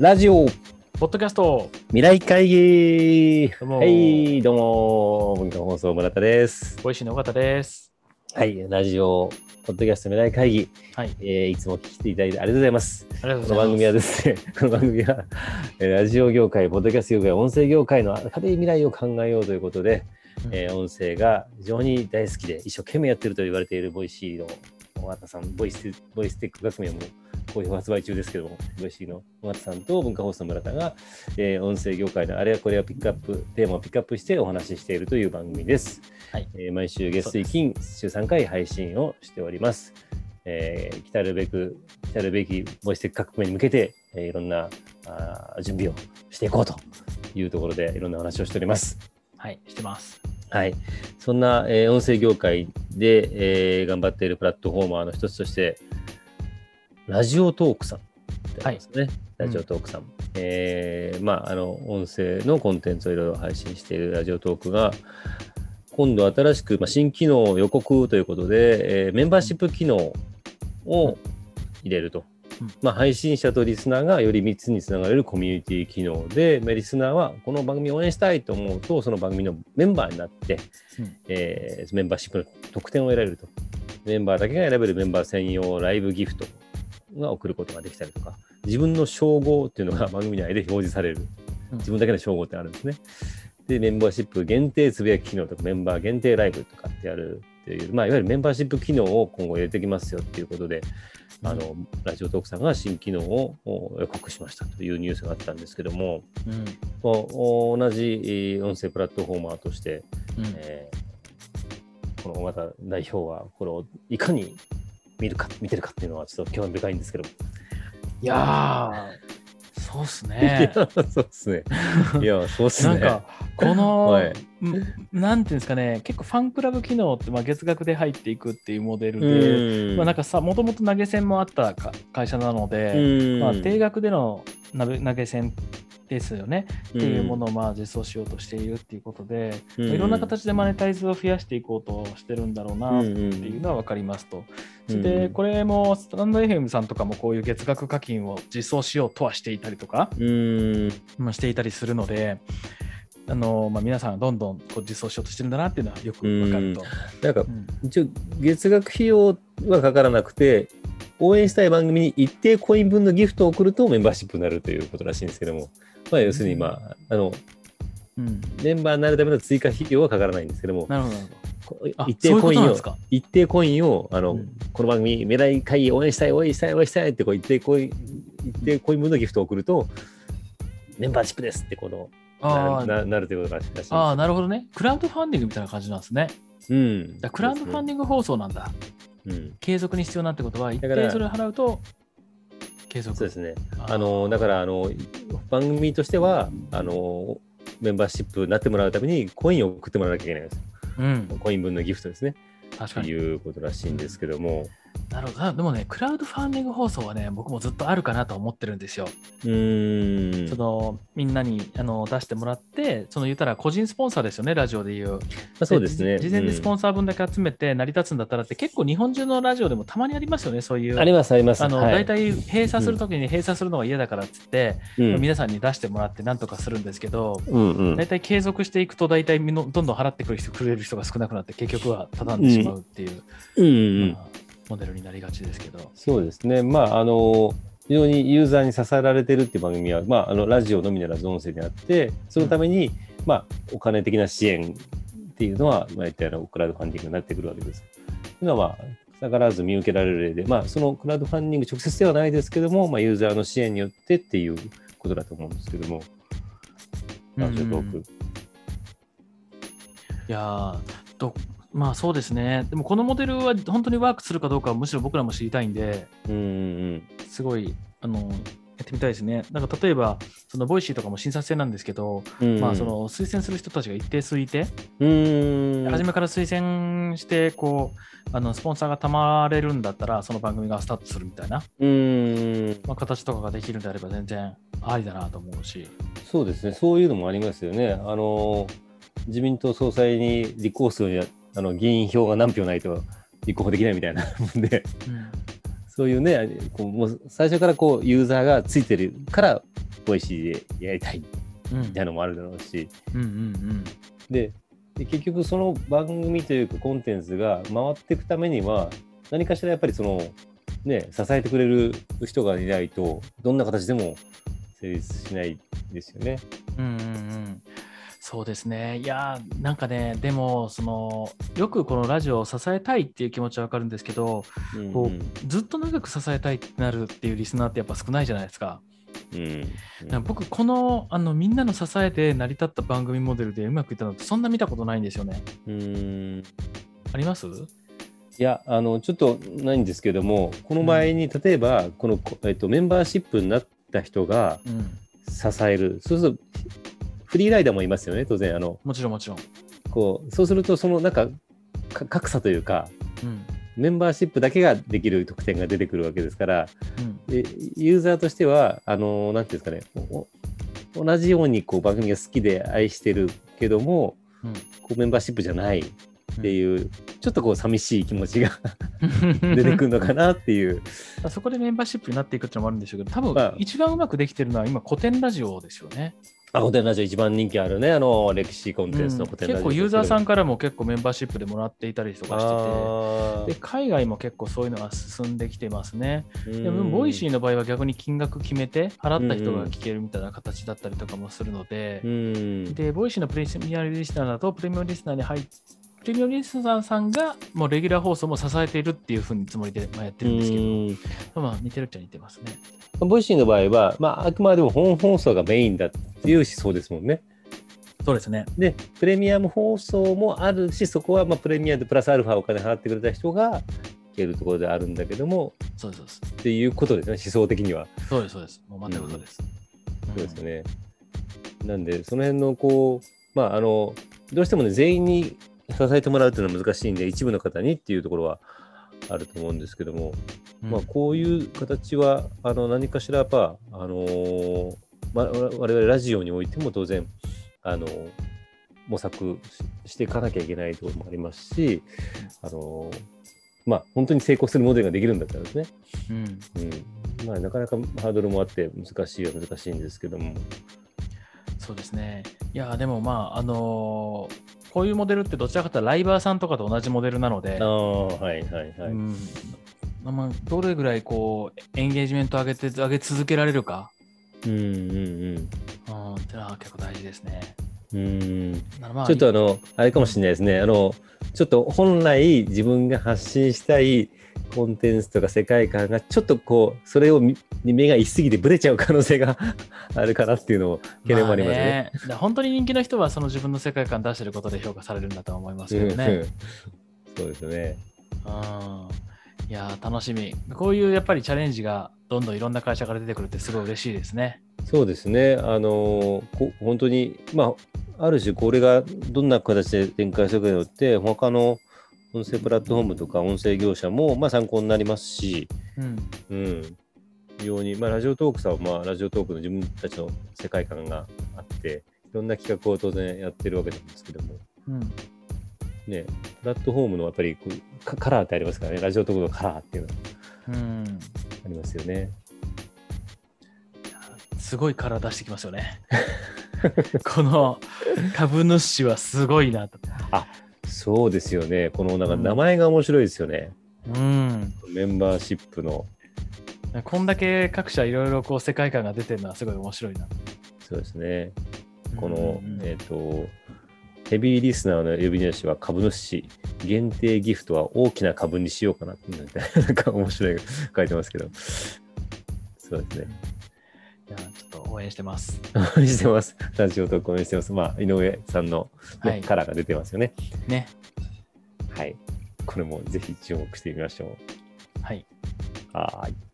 ラジオポッドキャスト未来会議はい、どうも、文化放送村田です。ボイシーの尾形です。はい、ラジオ、ポッドキャスト未来会議、はい、えーいつも聞いていただいてありがとうございます。ありがとうございます。この番組はですね、この番組は、えーラジオ業界、ポッドキャスト業界、音声業界の明るい未来を考えようということで、うんえー音声が非常に大好きで、一生懸命やってると言われているボイシーの尾形さん、ボイスボイステック革命も好評発売中ですけども、ボイシーの尾形さんと文化放送の村田が、えー音声業界のあれやこれをピックアップ、テーマをピックアップしてお話ししているという番組です。はいえー毎週月水金、週3回配信をしております。えー来たるべく、来たるべきボイステック革命に向けて、えーいろんなあー準備をしていこうというところで、いろんな話をしております。はい、してます。はい。そんな、えー音声業界で、えー頑張っているプラットフォーマーの一つとして、ラジオトークさんってありますね。ラジオトークさん。えーまあ、あの、音声のコンテンツをいろいろ配信しているラジオトークが、今度新しく、まあ、新機能予告ということで、えーメンバーシップ機能を入れると。うんまあ、配信者とリスナーがより密につながれるコミュニティ機能で、まあリスナーはこの番組を応援したいと思うと、その番組のメンバーになって、うんえーメンバーシップの特典を得られると。メンバーだけが選べるメンバー専用ライブギフトが送ることができたりとか、自分の称号っていうのが番組内で表示される。うん。自分だけの称号ってあるんですね。で、メンバーシップ限定つぶやき機能とか、メンバー限定ライブとかってやるっていう、まあ、いわゆるメンバーシップ機能を今後入れてきますよっていうことで、あの、ラジオトークさんが新機能をお予告しましたというニュースがあったんですけども、うん、お同じえー音声プラットフォーマーとして、うん、えーこの尾形代表はこれをいかに見るか見てるかっていうのはちょっと興味深いんですけど、いやー、そうっすね。い。やそうですね。いやそうですね。なんか、この、なんていうんですかね、結構ファンクラブ機能って、まあ、月額で入っていくっていうモデルで、うん。まあ、なんかさ、もともと投げ銭もあったか会社なので、うん。まあ、定額での投げ銭ですよね、っっていうものをまあ実装しようとしているっていうことで、いろんな形でマネタイズを増やしていこうとしてるんだろうなっていうのは分かりますと。うんで、これもスタンド FM さんとかもこういう月額課金を実装しようとはしていたりとか、うん。まあ、していたりするので、あのまあ、皆さんどんどんこう実装しようとしてるんだなっていうのはよく分かると。なんかうん。一応月額費用はかからなくて応援したい番組に一定コイン分のギフトを送るとメンバーシップになるということらしいんですけども、まあ、要するに、まあ、あのうん。メンバーになるための追加費用はかからないんですけども。なるほど一定コインを一定コインをあの、うん。この番組未来会議応援したい応援したい応援したいってこう一定コイン一定コイン分のギフトを送るとメンバーシップですってこのど。あなーななるということらしいんですあー、なるほどね。クラウドファンディングみたいな感じなんですね。うんだクラウドファンディング放送なんだ。うん継続に必要なんてことは、一定それを払うと継続。そうですね。あのだからあの番組としてはあのメンバーシップになってもらうためにコインを送ってもらわなきゃいけないんです。うん、コイン分のギフトですね。と確かに。いうことらしいんですけども。なるほど。あでもね、クラウドファンディング放送はね、僕もずっとあるかなと思ってるんですよ。うーん。そのみんなにあの出してもらって、その言ったら個人スポンサーですよね、ラジオでいう。まあ、そうですね。じ事前にスポンンサー分だけ集めて成り立つんだったらって、結構日本中のラジオでもたまにありますよね、そういう。ありますあります。あのはい大体閉鎖するときに閉鎖するのが嫌だからっつって、うん皆さんに出してもらってなんとかするんですけど、うんうん大体継続していくと大体みのどんどん払ってくる人くれる人が少なくなって結局は畳んでしまうっていう、うんうんまあモデルになりがちですけど。そうですね。まああの非常にユーザーに支えられてるっていう番組は、まあ、あのラジオのみならず音声であって、そのために、まあ、お金的な支援っていうのは、まあ、言ったようなクラウドファンディングになってくるわけです。というのは、まあ、逆らわず見受けられる例で、まあ、そのクラウドファンディング直接ではないですけども、まあ、ユーザーの支援によってっていうことだと思うんですけども、ラジオトーク。いやーどまあそうですね。でもこのモデルは本当にワークするかどうかはむしろ僕らも知りたいんで、うんうんすごいあのやってみたいですね。なんか例えば、そのボイシーとかも審査制なんですけど、うん。まあその推薦する人たちが一定数いて、うん。初めから推薦してこうあのスポンサーがたまれるんだったら、その番組がスタートするみたいな、うん。まあ、形とかができるんであれば全然ありだなと思うし。そうですね、そういうのもありますよね。あの自民党総裁に立候補するあの議員票が何票ないと立候補できないみたいなもんで、うん。そういうね、こうもう最初からこうユーザーがついてるからボイシーでやりたい。うん。みたいなのもあるだろうし、うんうんでで結局その番組というかコンテンツが回っていくためには何かしらやっぱりそのね支えてくれる人がいないとどんな形でも成立しないですよね。うんうんうんうんそうですね。いやー、なんかね、でも、その、よくこのラジオを支えたいっていう気持ちはわかるんですけど、うんこうずっと長く支えたいってなるっていうリスナーってやっぱ少ないじゃないですか。うんだから僕、このあのみんなの支えで成り立った番組モデルでうまくいったのってそんな見たことないんですよね。うんあります？いやあのちょっとないんですけどもこの場合に例えばこの、えっと、メンバーシップになった人がうん。支えるそうするとフリーライダーもいますよね当然あのもちろんもちろん。こうそうするとそのなんかか格差というかうん。メンバーシップだけができる特典が出てくるわけですからうん。でユーザーとしてはあのなんていうんですかね同じようにこう番組が好きで愛してるけどもうんこうメンバーシップじゃないっていう、ちょっとこう寂しい気持ちがう ん出てくるのかなっていう。そこでメンバーシップになっていくっていうのもあるんでしょうけど、多分まあ一番うまくできてるのは今古典ラジオですよね。あ、コテンラジオ一番人気あるね、あの、歴史コンテンツのコテンラジオ。結構ユーザーさんからも結構メンバーシップでもらっていたりとかしてあて、で海外も結構そういうのが進んできてますね。ーでも、ボイシーうんの場合は逆に金額決めて、払った人が聞けるみたいな形だったりとかもするので、うん。で、ボイシーのプレミアムリスナーだと、プレミアムリスナーに入っプレミアムリスナーさんがもうレギュラー放送も支えているっていうふうにつもりでまあやってるんですけど、まあ似てるっちゃ似てますね。うんボイシーの場合は、まあ、あくまでも本放送がメインだっていう思想ですもんね。そうですね。で、プレミアム放送もあるし、そこはまあプレミアムでプラスアルファお金払ってくれた人が聞けるところであるんだけども、そうです、そうです。っていうことですね、思想的には。そうです、そうです。もう全くそうです。そうですよね。なんで、その辺のこう、まあ、あの、どうしてもね、全員に支えてもらうっていうのは難しいんで、一部の方にっていうところはあると思うんですけども、うん。まあ、こういう形は、あの、何かしらやっぱ、あのーま、我々ラジオにおいても当然、あの模索ししていかなきゃいけないところもありますし、あのまあ、本当に成功するモデルができるんだったらですね、うんうんまあ、なかなかハードルもあって難しいは難しいんですけども、そうですね。いや、でもまあ、あのーこういうモデルってどちらかというとライバーさんとかと同じモデルなのであ、あ、はいはいはい。うんまあ、どれぐらいこうエンゲージメント上げて上げ続けられるか、うんうんうん、っていうのは結構大事ですね。うん。ちょっとあの、あれかもしれないですね。あの、ちょっと本来自分が発信したいコンテンツとか世界観がちょっとこう、それを見に目が行き過ぎてブレちゃう可能性が あるかなっていうのも懸念もありますね。まあだから本当に人気の人はその自分の世界観出してることで評価されるんだとは思いますけどね。うんそうですね。うんいやー楽しみ。こういうやっぱりチャレンジがどんどんいろんな会社から出てくるってすごい嬉しいですね。そうですね。あのこ本当に、まあ、ある種これがどんな形で展開するかによって、他の音声プラットフォームとか音声業者も、まあ、参考になりますし、うん。うん、非常に、まあ、ラジオトークさんは、まあ、ラジオトークの自分たちの世界観があって、いろんな企画を当然やってるわけなんですけども、うん。ね、プラットフォームのやっぱりカカラーってありますからね、ラジオトークのカラーっていうのがうん。ありますよね。すごいカラー出してきますよね。この株主はすごいなと。そうですよね。このなんかうん名前が面白いですよね。うん。メンバーシップの。こんだけ各社いろいろこう世界観が出てるのはすごい面白いな。そうですね。この、うんうんえっ、と、ヘビーリスナーの呼び出しは株主、限定ギフトは大きな株にしようかなって、なんか面白い書いてますけど。そうですね。いやちょっと応援してます。応援してます。ラジオと応援してます。まあ、井上さんの、ねはいカラーが出てますよね。ね。はい。これもぜひ注目してみましょう。はい。はーい。